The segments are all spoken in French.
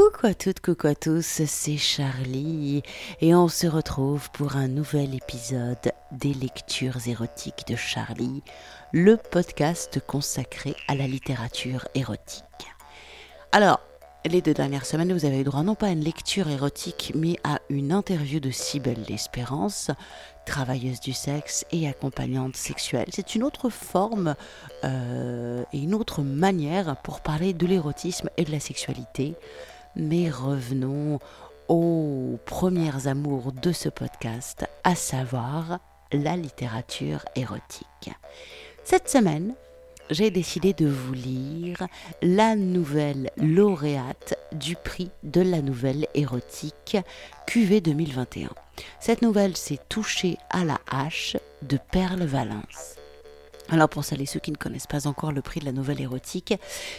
Coucou à toutes, coucou à tous, c'est Charlie et on se retrouve pour un nouvel épisode des lectures érotiques de Charlie, le podcast consacré à la littérature érotique. Alors, les deux dernières semaines, vous avez eu droit non pas à une lecture érotique, mais à une interview de Cybelle L'Espérance, travailleuse du sexe et accompagnante sexuelle. C'est une autre forme euh, et une autre manière pour parler de l'érotisme et de la sexualité. Mais revenons aux premières amours de ce podcast, à savoir la littérature érotique. Cette semaine, j'ai décidé de vous lire la nouvelle lauréate du prix de la nouvelle érotique QV 2021. Cette nouvelle, c'est Touché à la hache de Perle Valence. Alors pour celles et ceux qui ne connaissent pas encore le prix de la nouvelle érotique,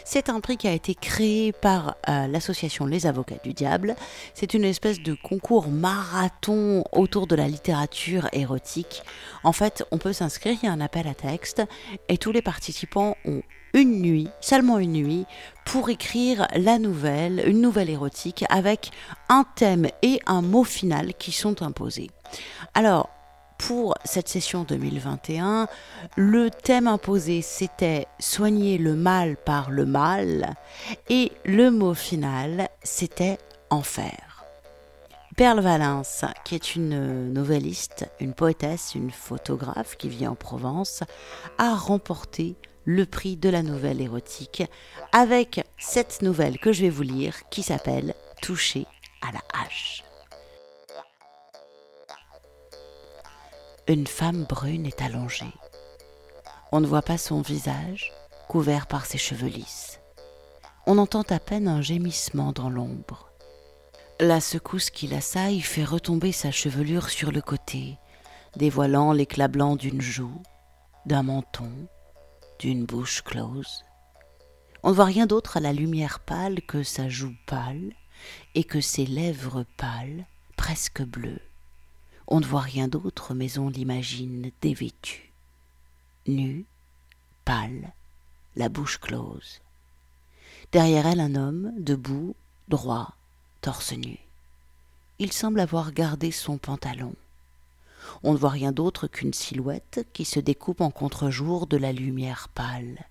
c'est un prix qui a été créé par euh, l'association Les Avocats du Diable. C'est une espèce de concours marathon autour de la littérature érotique. En fait, on peut s'inscrire, il y a un appel à texte, et tous les participants ont une nuit, seulement une nuit, pour écrire la nouvelle, une nouvelle érotique avec un thème et un mot final qui sont imposés. Alors, pour cette session 2021, le thème imposé c'était soigner le mal par le mal et le mot final c'était enfer. Perle Valence, qui est une novelliste, une poétesse, une photographe qui vit en Provence, a remporté le prix de la nouvelle érotique avec cette nouvelle que je vais vous lire qui s'appelle Toucher à la hache. Une femme brune est allongée. On ne voit pas son visage, couvert par ses cheveux lisses. On entend à peine un gémissement dans l'ombre. La secousse qui l'assaille fait retomber sa chevelure sur le côté, dévoilant l'éclat blanc d'une joue, d'un menton, d'une bouche close. On ne voit rien d'autre à la lumière pâle que sa joue pâle et que ses lèvres pâles, presque bleues. On ne voit rien d'autre, mais on l'imagine dévêtue, nue, pâle, la bouche close. Derrière elle un homme, debout, droit, torse nu. Il semble avoir gardé son pantalon. On ne voit rien d'autre qu'une silhouette qui se découpe en contre-jour de la lumière pâle.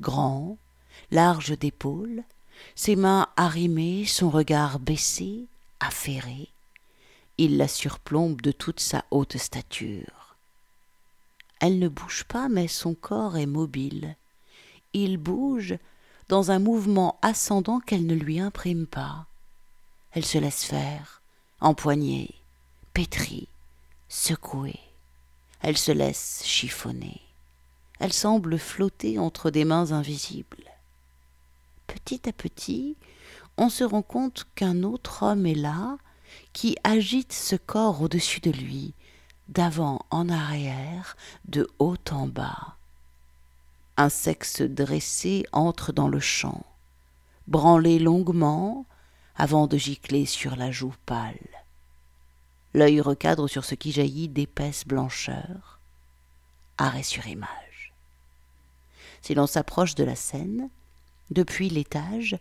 Grand, large d'épaules, ses mains arrimées, son regard baissé, affairé, il la surplombe de toute sa haute stature. Elle ne bouge pas, mais son corps est mobile. Il bouge dans un mouvement ascendant qu'elle ne lui imprime pas. Elle se laisse faire, empoignée, pétrie, secouée. Elle se laisse chiffonner. Elle semble flotter entre des mains invisibles. Petit à petit, on se rend compte qu'un autre homme est là, qui agite ce corps au-dessus de lui, d'avant en arrière, de haut en bas. Un sexe dressé entre dans le champ, branlé longuement avant de gicler sur la joue pâle. L'œil recadre sur ce qui jaillit d'épaisse blancheur. Arrêt sur image. Si l'on s'approche de la scène, depuis l'étage,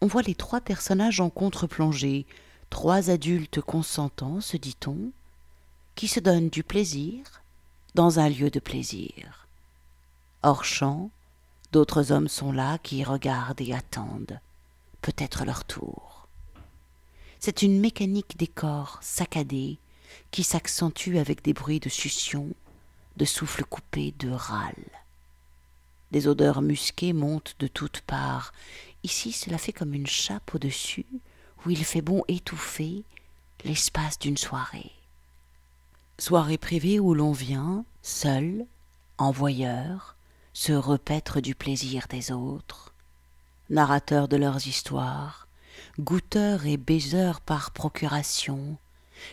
on voit les trois personnages en contre-plongée, trois adultes consentants, se dit-on, qui se donnent du plaisir dans un lieu de plaisir. Hors champ, d'autres hommes sont là qui regardent et attendent, peut-être leur tour. C'est une mécanique des corps saccadés qui s'accentue avec des bruits de succion, de souffles coupés, de râles. Des odeurs musquées montent de toutes parts. Ici, cela fait comme une chape au-dessus, il fait bon étouffer l'espace d'une soirée. Soirée privée où l'on vient, seul, en voyeur, se repaître du plaisir des autres, narrateur de leurs histoires, goûteur et baiseur par procuration,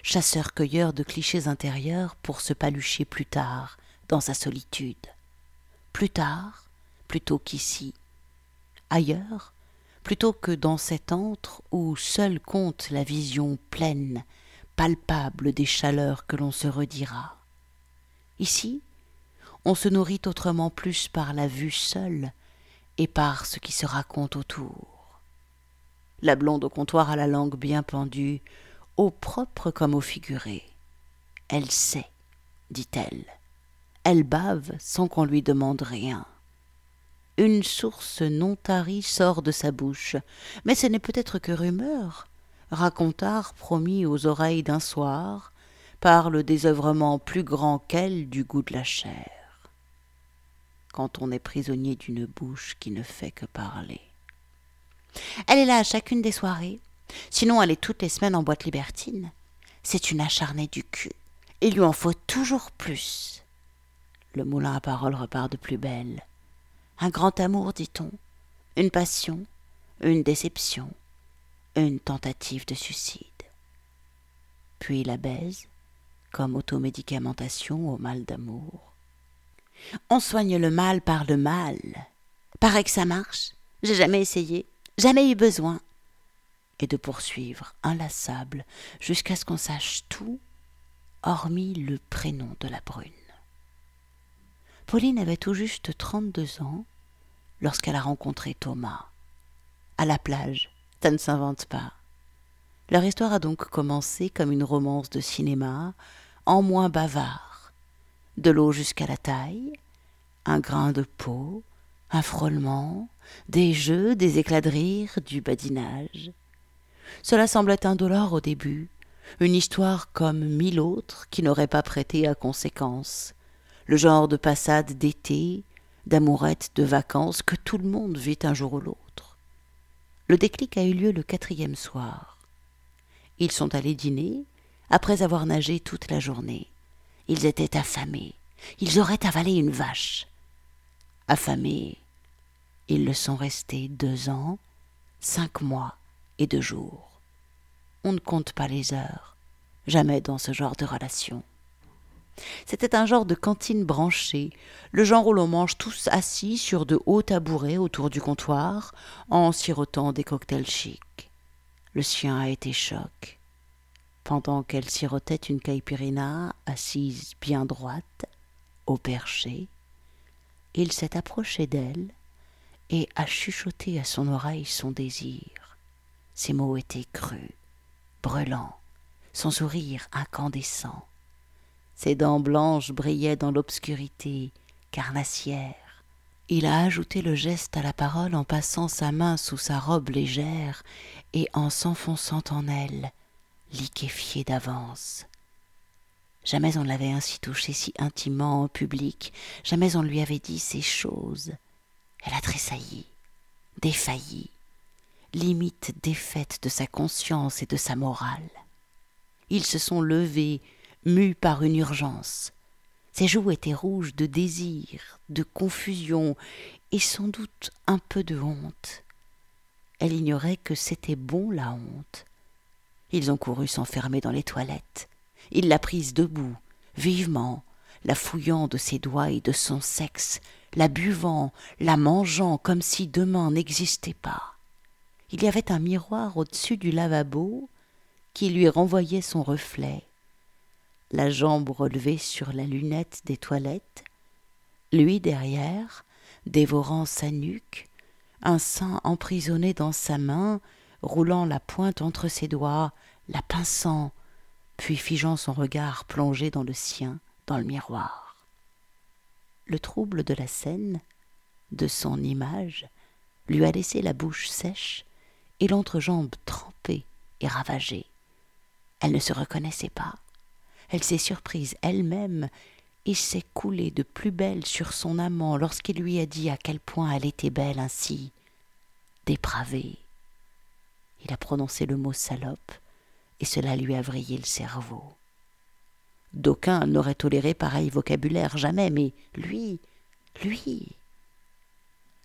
chasseur-cueilleur de clichés intérieurs pour se palucher plus tard dans sa solitude. Plus tard, plutôt qu'ici. Ailleurs, plutôt que dans cet antre où seule compte la vision pleine, palpable des chaleurs que l'on se redira. Ici, on se nourrit autrement plus par la vue seule et par ce qui se raconte autour. la blonde au comptoir à la langue bien pendue, au propre comme au figuré. Elle sait, dit-elle. Elle bave sans qu'on lui demande rien. Une source non tarie sort de sa bouche, mais ce n'est peut-être que rumeur. Racontard promis aux oreilles d'un soir, par le désœuvrement plus grand qu'elle du goût de la chair. Quand on est prisonnier d'une bouche qui ne fait que parler. Elle est là à chacune des soirées, sinon elle est toutes les semaines en boîte libertine. C'est une acharnée du cul. Il lui en faut toujours plus. Le moulin à parole repart de plus belle. Un grand amour, dit-on, une passion, une déception, une tentative de suicide. Puis la baise, comme automédicamentation au mal d'amour. On soigne le mal par le mal. Paraît que ça marche. J'ai jamais essayé, jamais eu besoin. Et de poursuivre inlassable jusqu'à ce qu'on sache tout, hormis le prénom de la brune. Pauline avait tout juste trente-deux ans lorsqu'elle a rencontré Thomas. À la plage, ça ne s'invente pas. Leur histoire a donc commencé comme une romance de cinéma, en moins bavard. De l'eau jusqu'à la taille, un grain de peau, un frôlement, des jeux, des éclats de rire, du badinage. Cela semblait indolore au début, une histoire comme mille autres qui n'auraient pas prêté à conséquence, le genre de passade d'été, d'amourette de vacances que tout le monde vit un jour ou l'autre. Le déclic a eu lieu le quatrième soir. Ils sont allés dîner, après avoir nagé toute la journée. Ils étaient affamés. Ils auraient avalé une vache. Affamés, ils le sont restés deux ans, cinq mois et deux jours. On ne compte pas les heures, jamais dans ce genre de relation. C'était un genre de cantine branchée, le genre où l'on mange tous assis sur de hauts tabourets autour du comptoir, en sirotant des cocktails chics. Le sien a été choc pendant qu'elle sirotait une caipirina assise bien droite, au perché, il s'est approché d'elle et a chuchoté à son oreille son désir. Ses mots étaient crus, brûlants, son sourire incandescent. Ses dents blanches brillaient dans l'obscurité carnassière. Il a ajouté le geste à la parole en passant sa main sous sa robe légère et en s'enfonçant en elle, liquéfié d'avance. Jamais on l'avait ainsi touché si intimement en public, jamais on lui avait dit ces choses. Elle a tressailli, défailli, limite défaite de sa conscience et de sa morale. Ils se sont levés, mus par une urgence. Ses joues étaient rouges de désir, de confusion et sans doute un peu de honte. Elle ignorait que c'était bon la honte, ils ont couru s'enfermer dans les toilettes. Il l'a prise debout, vivement, la fouillant de ses doigts et de son sexe, la buvant, la mangeant comme si demain n'existait pas. Il y avait un miroir au-dessus du lavabo qui lui renvoyait son reflet. La jambe relevée sur la lunette des toilettes, lui derrière, dévorant sa nuque, un sein emprisonné dans sa main, roulant la pointe entre ses doigts, la pinçant, puis figeant son regard plongé dans le sien, dans le miroir. Le trouble de la scène, de son image, lui a laissé la bouche sèche et l'entrejambe trempée et ravagée. Elle ne se reconnaissait pas. Elle s'est surprise elle-même et s'est coulée de plus belle sur son amant lorsqu'il lui a dit à quel point elle était belle ainsi, dépravée, il a prononcé le mot salope, et cela lui a vrillé le cerveau. D'aucuns n'auraient toléré pareil vocabulaire jamais, mais lui, lui.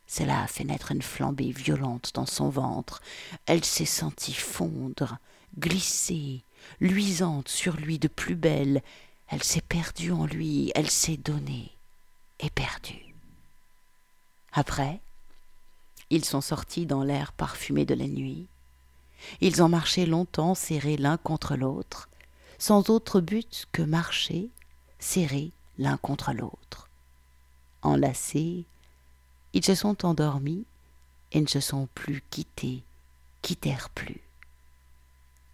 Cela a fait naître une flambée violente dans son ventre. Elle s'est sentie fondre, glisser, luisante sur lui de plus belle. Elle s'est perdue en lui, elle s'est donnée et perdue. Après, ils sont sortis dans l'air parfumé de la nuit. Ils ont marché longtemps serrés l'un contre l'autre, sans autre but que marcher, serrés l'un contre l'autre. Enlacés, ils se sont endormis et ne se sont plus quittés quittèrent plus.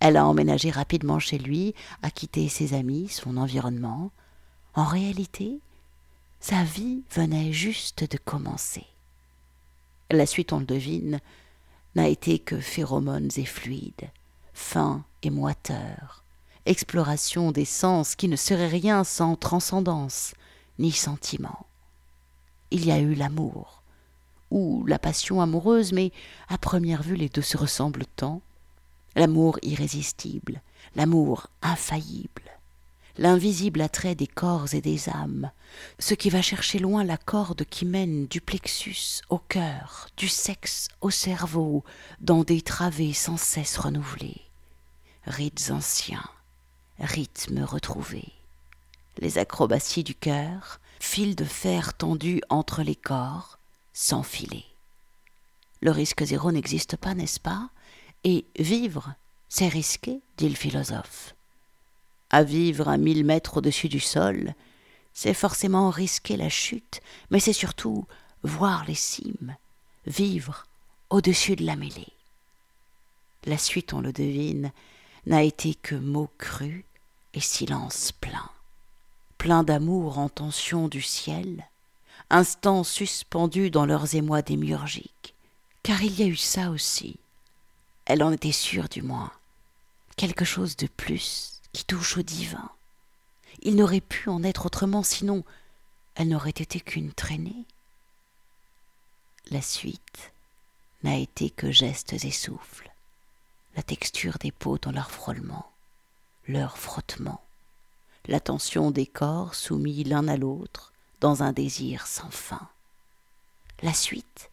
Elle a emménagé rapidement chez lui, a quitté ses amis, son environnement. En réalité, sa vie venait juste de commencer. La suite, on le devine, n'a été que phéromones et fluides, fins et moiteurs, exploration des sens qui ne serait rien sans transcendance ni sentiment. Il y a eu l'amour, ou la passion amoureuse, mais à première vue les deux se ressemblent tant. L'amour irrésistible, l'amour infaillible, l'invisible attrait des corps et des âmes, ce qui va chercher loin la corde qui mène du plexus au cœur, du sexe au cerveau, dans des travées sans cesse renouvelées. Rites anciens, rythmes retrouvés. Les acrobaties du cœur, fils de fer tendus entre les corps, sans filet. Le risque zéro n'existe pas, n'est-ce pas? Et vivre, c'est risquer, dit le philosophe. À vivre à mille mètres au-dessus du sol, c'est forcément risquer la chute, mais c'est surtout voir les cimes, vivre au-dessus de la mêlée. La suite, on le devine, n'a été que mots crus et silence plein, plein d'amour en tension du ciel, instants suspendus dans leurs émois démiurgiques, car il y a eu ça aussi. Elle en était sûre du moins, quelque chose de plus qui touche au divin. Il n'aurait pu en être autrement, sinon elle n'aurait été qu'une traînée. La suite n'a été que gestes et souffles, la texture des peaux dans leur frôlement, leur frottement, la tension des corps soumis l'un à l'autre dans un désir sans fin. La suite,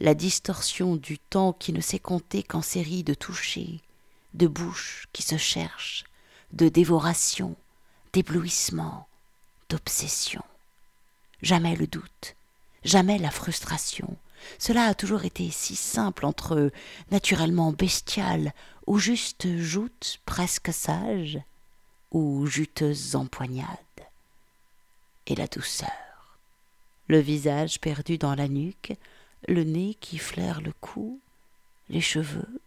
la distorsion du temps qui ne sait compter qu'en séries de touchés, de bouches qui se cherchent, de dévoration, d'éblouissement, d'obsession. Jamais le doute, jamais la frustration. Cela a toujours été si simple entre naturellement bestial ou juste joutes presque sages ou juteuses empoignades. Et la douceur. Le visage perdu dans la nuque, le nez qui flaire le cou, les cheveux,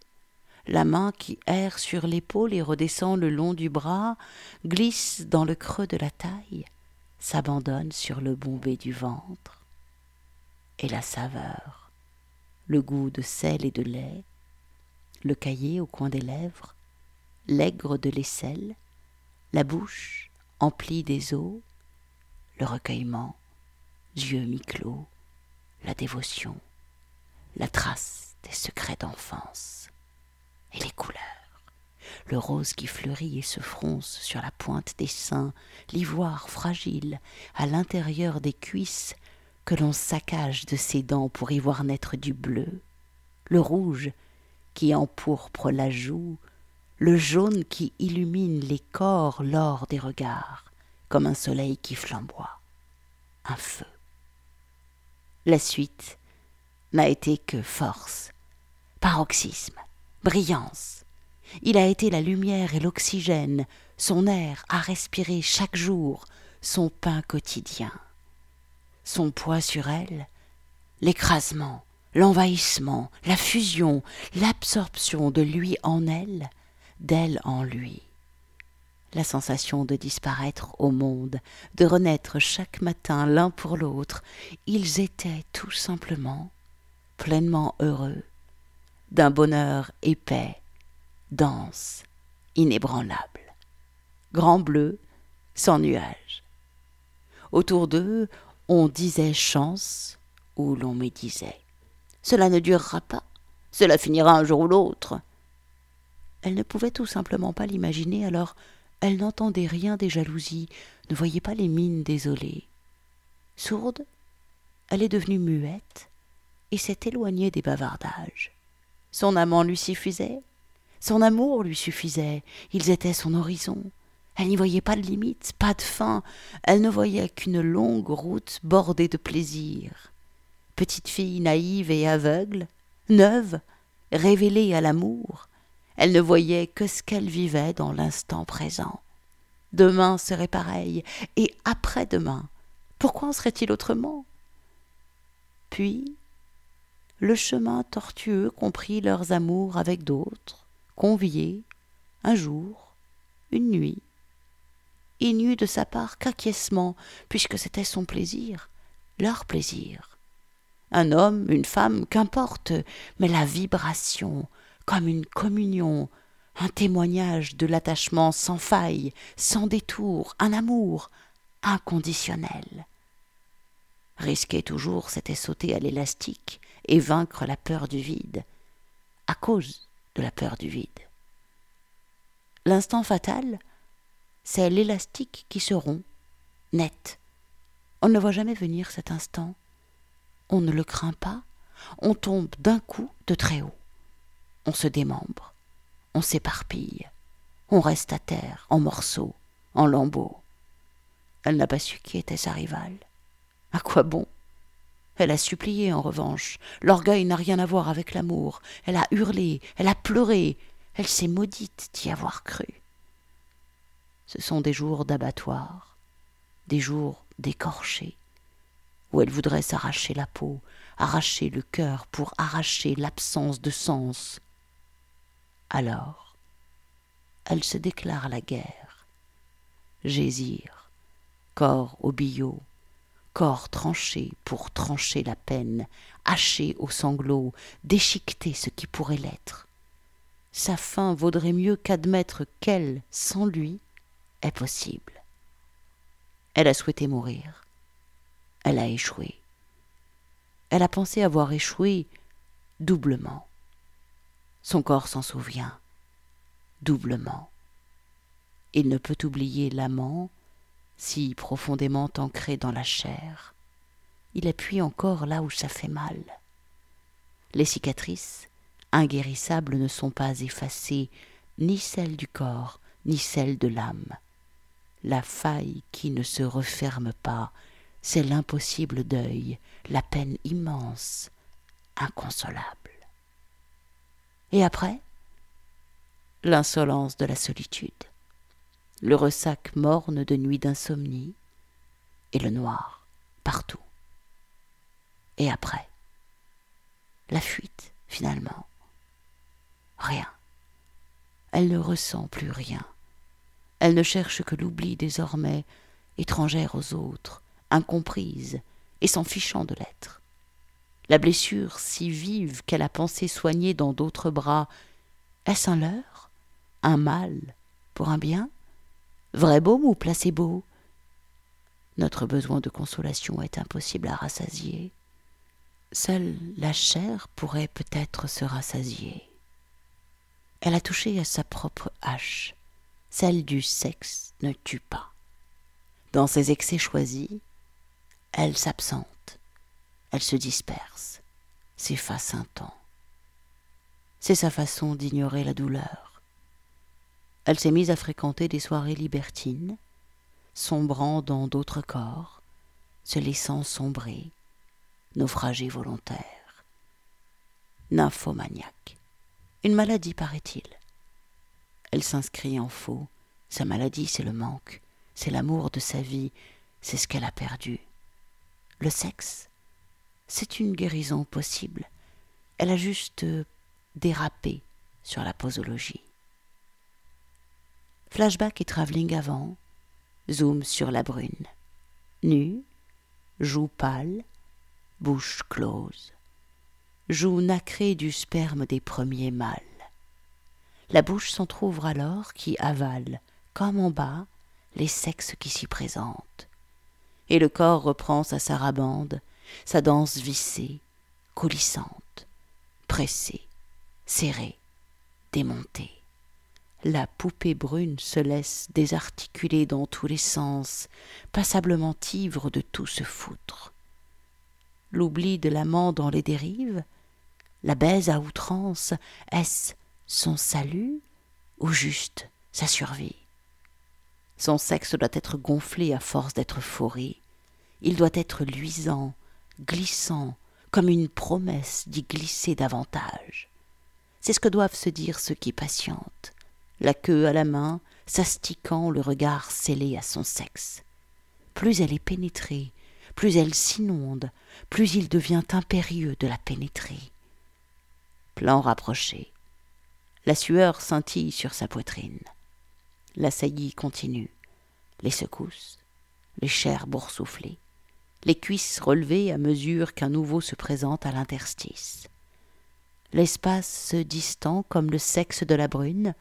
la main qui erre sur l'épaule et redescend le long du bras, glisse dans le creux de la taille, s'abandonne sur le bombé du ventre. Et la saveur, le goût de sel et de lait, le cahier au coin des lèvres, l'aigre de l'aisselle, la bouche emplie des os, le recueillement, yeux mi-clos, la dévotion, la trace des secrets d'enfance et les couleurs. Le rose qui fleurit et se fronce sur la pointe des seins, l'ivoire fragile à l'intérieur des cuisses que l'on saccage de ses dents pour y voir naître du bleu, le rouge qui empourpre la joue, le jaune qui illumine les corps lors des regards, comme un soleil qui flamboie, un feu. La suite n'a été que force, paroxysme, brillance. Il a été la lumière et l'oxygène, son air à respirer chaque jour, son pain quotidien. Son poids sur elle, l'écrasement, l'envahissement, la fusion, l'absorption de lui en elle, d'elle en lui. La sensation de disparaître au monde, de renaître chaque matin l'un pour l'autre, ils étaient tout simplement pleinement heureux, d'un bonheur épais, dense, inébranlable, grand bleu, sans nuages. Autour d'eux, on disait chance, ou l'on médisait. Cela ne durera pas, cela finira un jour ou l'autre. Elle ne pouvait tout simplement pas l'imaginer, alors elle n'entendait rien des jalousies, ne voyait pas les mines désolées. Sourde, elle est devenue muette et s'est éloignée des bavardages. Son amant lui suffisait, son amour lui suffisait, ils étaient son horizon. Elle n'y voyait pas de limite, pas de fin, elle ne voyait qu'une longue route bordée de plaisirs. Petite fille naïve et aveugle, neuve, révélée à l'amour, elle ne voyait que ce qu'elle vivait dans l'instant présent. Demain serait pareil, et après-demain, pourquoi en serait-il autrement? Puis, le chemin tortueux comprit leurs amours avec d'autres, conviés, un jour, une nuit. Il n'y eut de sa part qu'acquiescement, puisque c'était son plaisir, leur plaisir. Un homme, une femme, qu'importe, mais la vibration, comme une communion, un témoignage de l'attachement sans faille, sans détour, un amour inconditionnel. Risquer toujours, c'était sauter à l'élastique et vaincre la peur du vide, à cause de la peur du vide. L'instant fatal, c'est l'élastique qui se rompt, net. On ne voit jamais venir cet instant. On ne le craint pas, on tombe d'un coup de très haut. On se démembre, on s'éparpille, on reste à terre, en morceaux, en lambeaux. Elle n'a pas su qui était sa rivale. À quoi bon? Elle a supplié, en revanche. L'orgueil n'a rien à voir avec l'amour. Elle a hurlé, elle a pleuré, elle s'est maudite d'y avoir cru. Ce sont des jours d'abattoir, des jours d'écorchés, où elle voudrait s'arracher la peau, arracher le cœur pour arracher l'absence de sens. Alors, elle se déclare la guerre. Gésir, corps au billot, corps tranché pour trancher la peine, haché aux sanglots, déchiqueter ce qui pourrait l'être. Sa fin vaudrait mieux qu'admettre qu'elle, sans lui, est possible. Elle a souhaité mourir. Elle a échoué. Elle a pensé avoir échoué doublement. Son corps s'en souvient doublement. Il ne peut oublier l'amant si profondément ancré dans la chair. Il appuie encore là où ça fait mal. Les cicatrices, inguérissables, ne sont pas effacées, ni celles du corps, ni celles de l'âme. La faille qui ne se referme pas, c'est l'impossible deuil, la peine immense, inconsolable. Et après? L'insolence de la solitude le ressac morne de nuits d'insomnie, et le noir partout. Et après, la fuite, finalement. Rien. Elle ne ressent plus rien. Elle ne cherche que l'oubli désormais, étrangère aux autres, incomprise, et s'en fichant de l'être. La blessure si vive qu'elle a pensé soigner dans d'autres bras, est-ce un leurre, un mal pour un bien? Vrai baume ou placebo? Notre besoin de consolation est impossible à rassasier. Seule la chair pourrait peut-être se rassasier. Elle a touché à sa propre hache. Celle du sexe ne tue pas. Dans ses excès choisis, elle s'absente, elle se disperse, s'efface un temps. C'est sa façon d'ignorer la douleur. Elle s'est mise à fréquenter des soirées libertines, sombrant dans d'autres corps, se laissant sombrer, naufragée volontaire. Nymphomaniaque. Une maladie, paraît-il. Elle s'inscrit en faux. Sa maladie, c'est le manque, c'est l'amour de sa vie, c'est ce qu'elle a perdu. Le sexe, c'est une guérison possible. Elle a juste dérapé sur la posologie. Flashback et travelling avant. Zoom sur la brune. Nue, joue pâle, bouche close. Joue nacrée du sperme des premiers mâles. La bouche s'entr'ouvre alors qui avale, comme en bas, les sexes qui s'y présentent. Et le corps reprend sa sarabande, sa danse vissée, coulissante, pressée, serrée, démontée la poupée brune se laisse désarticuler dans tous les sens, passablement ivre de tout se foutre. L'oubli de l'amant dans les dérives, la baise à outrance, est-ce son salut ou juste sa survie? Son sexe doit être gonflé à force d'être foré. Il doit être luisant, glissant, comme une promesse d'y glisser davantage. C'est ce que doivent se dire ceux qui patientent la queue à la main, s'astiquant le regard scellé à son sexe. Plus elle est pénétrée, plus elle s'inonde, plus il devient impérieux de la pénétrer. Plan rapproché. La sueur scintille sur sa poitrine. La saillie continue. Les secousses, les chairs boursouflées, les cuisses relevées à mesure qu'un nouveau se présente à l'interstice. L'espace se distend comme le sexe de la brune,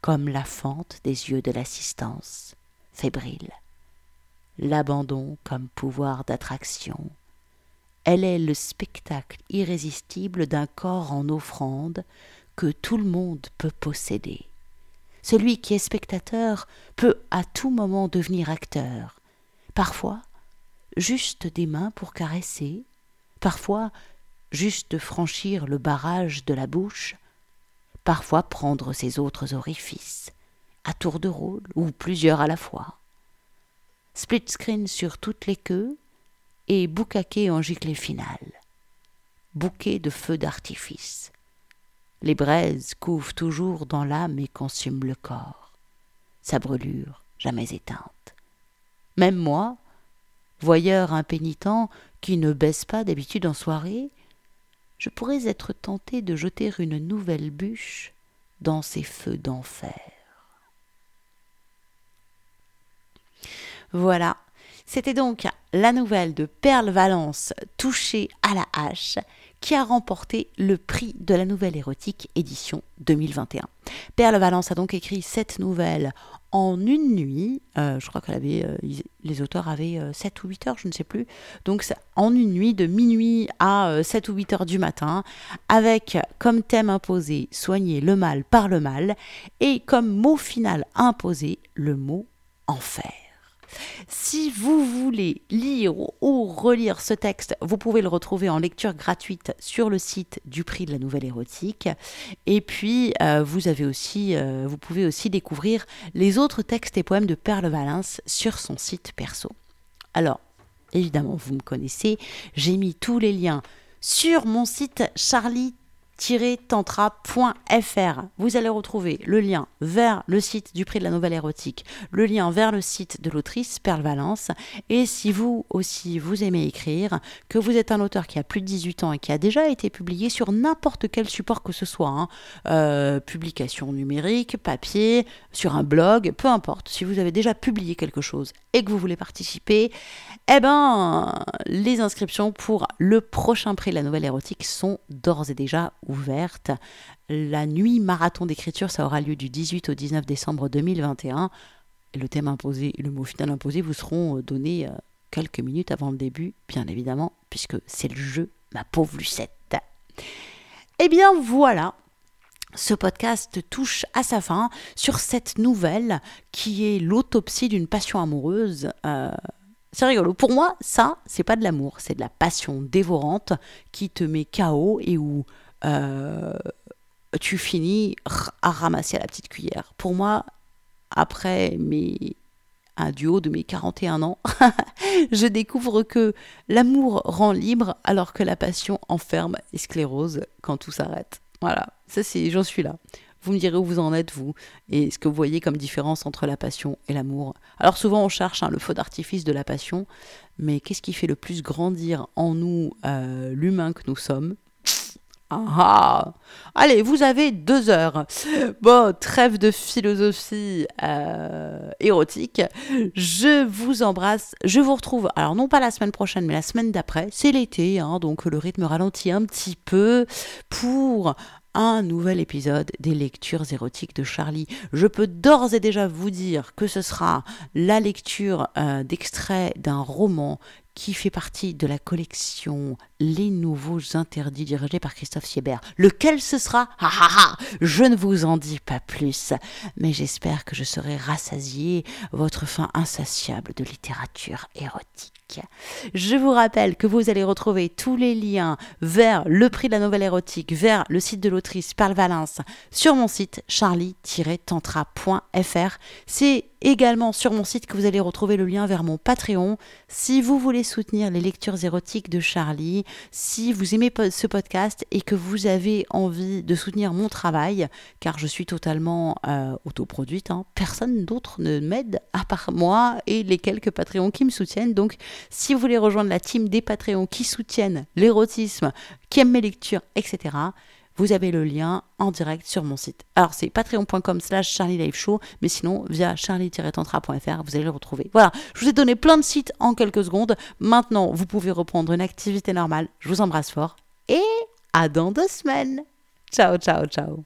comme la fente des yeux de l'assistance, fébrile. L'abandon comme pouvoir d'attraction. Elle est le spectacle irrésistible d'un corps en offrande que tout le monde peut posséder. Celui qui est spectateur peut à tout moment devenir acteur. Parfois, juste des mains pour caresser, parfois juste franchir le barrage de la bouche, parfois prendre ses autres orifices, à tour de rôle ou plusieurs à la fois. Split screen sur toutes les queues et boucaquet en giclée finale. Bouquet de feux d'artifice. Les braises couvent toujours dans l'âme et consument le corps. Sa brûlure jamais éteinte. Même moi, voyeur impénitent qui ne baisse pas d'habitude en soirée, je pourrais être tenté de jeter une nouvelle bûche dans ces feux d'enfer. Voilà, c'était donc la nouvelle de Perle Valence touchée à la hache qui a remporté le prix de la nouvelle érotique édition 2021. Perle Valence a donc écrit cette nouvelle en une nuit. Euh, je crois que euh, les auteurs avaient 7 euh, ou 8 heures, je ne sais plus. Donc en une nuit, de minuit à 7 ou 8 heures du matin, avec comme thème imposé soigner le mal par le mal, et comme mot final imposé le mot enfer. Si vous voulez lire ou relire ce texte, vous pouvez le retrouver en lecture gratuite sur le site du prix de la nouvelle érotique. Et puis, euh, vous, avez aussi, euh, vous pouvez aussi découvrir les autres textes et poèmes de Perle Valence sur son site perso. Alors, évidemment, vous me connaissez, j'ai mis tous les liens sur mon site Charlie tantra.fr. Vous allez retrouver le lien vers le site du prix de la nouvelle érotique, le lien vers le site de l'autrice Perle Valence. Et si vous aussi vous aimez écrire, que vous êtes un auteur qui a plus de 18 ans et qui a déjà été publié sur n'importe quel support que ce soit, hein, euh, publication numérique, papier, sur un blog, peu importe, si vous avez déjà publié quelque chose et que vous voulez participer, eh ben, les inscriptions pour le prochain prix de la nouvelle érotique sont d'ores et déjà ouverte. La nuit marathon d'écriture, ça aura lieu du 18 au 19 décembre 2021. Et le thème imposé et le mot final imposé vous seront euh, donnés euh, quelques minutes avant le début, bien évidemment, puisque c'est le jeu, ma pauvre Lucette. Eh bien voilà, ce podcast touche à sa fin sur cette nouvelle qui est l'autopsie d'une passion amoureuse. Euh, c'est rigolo. Pour moi, ça, c'est pas de l'amour, c'est de la passion dévorante qui te met KO et où euh, tu finis à ramasser à la petite cuillère. Pour moi, après mes, un duo de mes 41 ans, je découvre que l'amour rend libre alors que la passion enferme et sclérose quand tout s'arrête. Voilà, ça c'est, j'en suis là. Vous me direz où vous en êtes, vous, et ce que vous voyez comme différence entre la passion et l'amour. Alors souvent on cherche hein, le feu d'artifice de la passion, mais qu'est-ce qui fait le plus grandir en nous euh, l'humain que nous sommes? Ah, ah Allez, vous avez deux heures. Bon, trêve de philosophie euh, érotique. Je vous embrasse. Je vous retrouve, alors non pas la semaine prochaine, mais la semaine d'après. C'est l'été, hein, donc le rythme ralentit un petit peu pour un nouvel épisode des lectures érotiques de Charlie. Je peux d'ores et déjà vous dire que ce sera la lecture euh, d'extraits d'un roman qui fait partie de la collection Les Nouveaux Interdits dirigée par Christophe Siebert. Lequel ce sera? Ha, ha Je ne vous en dis pas plus, mais j'espère que je serai rassasié votre faim insatiable de littérature érotique. Je vous rappelle que vous allez retrouver tous les liens vers le prix de la nouvelle érotique, vers le site de l'autrice Perle Valence sur mon site charlie-tantra.fr. C'est également sur mon site que vous allez retrouver le lien vers mon Patreon. Si vous voulez soutenir les lectures érotiques de Charlie, si vous aimez ce podcast et que vous avez envie de soutenir mon travail, car je suis totalement euh, autoproduite, hein, personne d'autre ne m'aide à part moi et les quelques Patreons qui me soutiennent. Donc si vous voulez rejoindre la team des Patreons qui soutiennent l'érotisme, qui aiment mes lectures, etc., vous avez le lien en direct sur mon site. Alors c'est patreon.com slash charlie show, mais sinon via charlie-tantra.fr, vous allez le retrouver. Voilà, je vous ai donné plein de sites en quelques secondes. Maintenant, vous pouvez reprendre une activité normale. Je vous embrasse fort et à dans deux semaines. Ciao, ciao, ciao.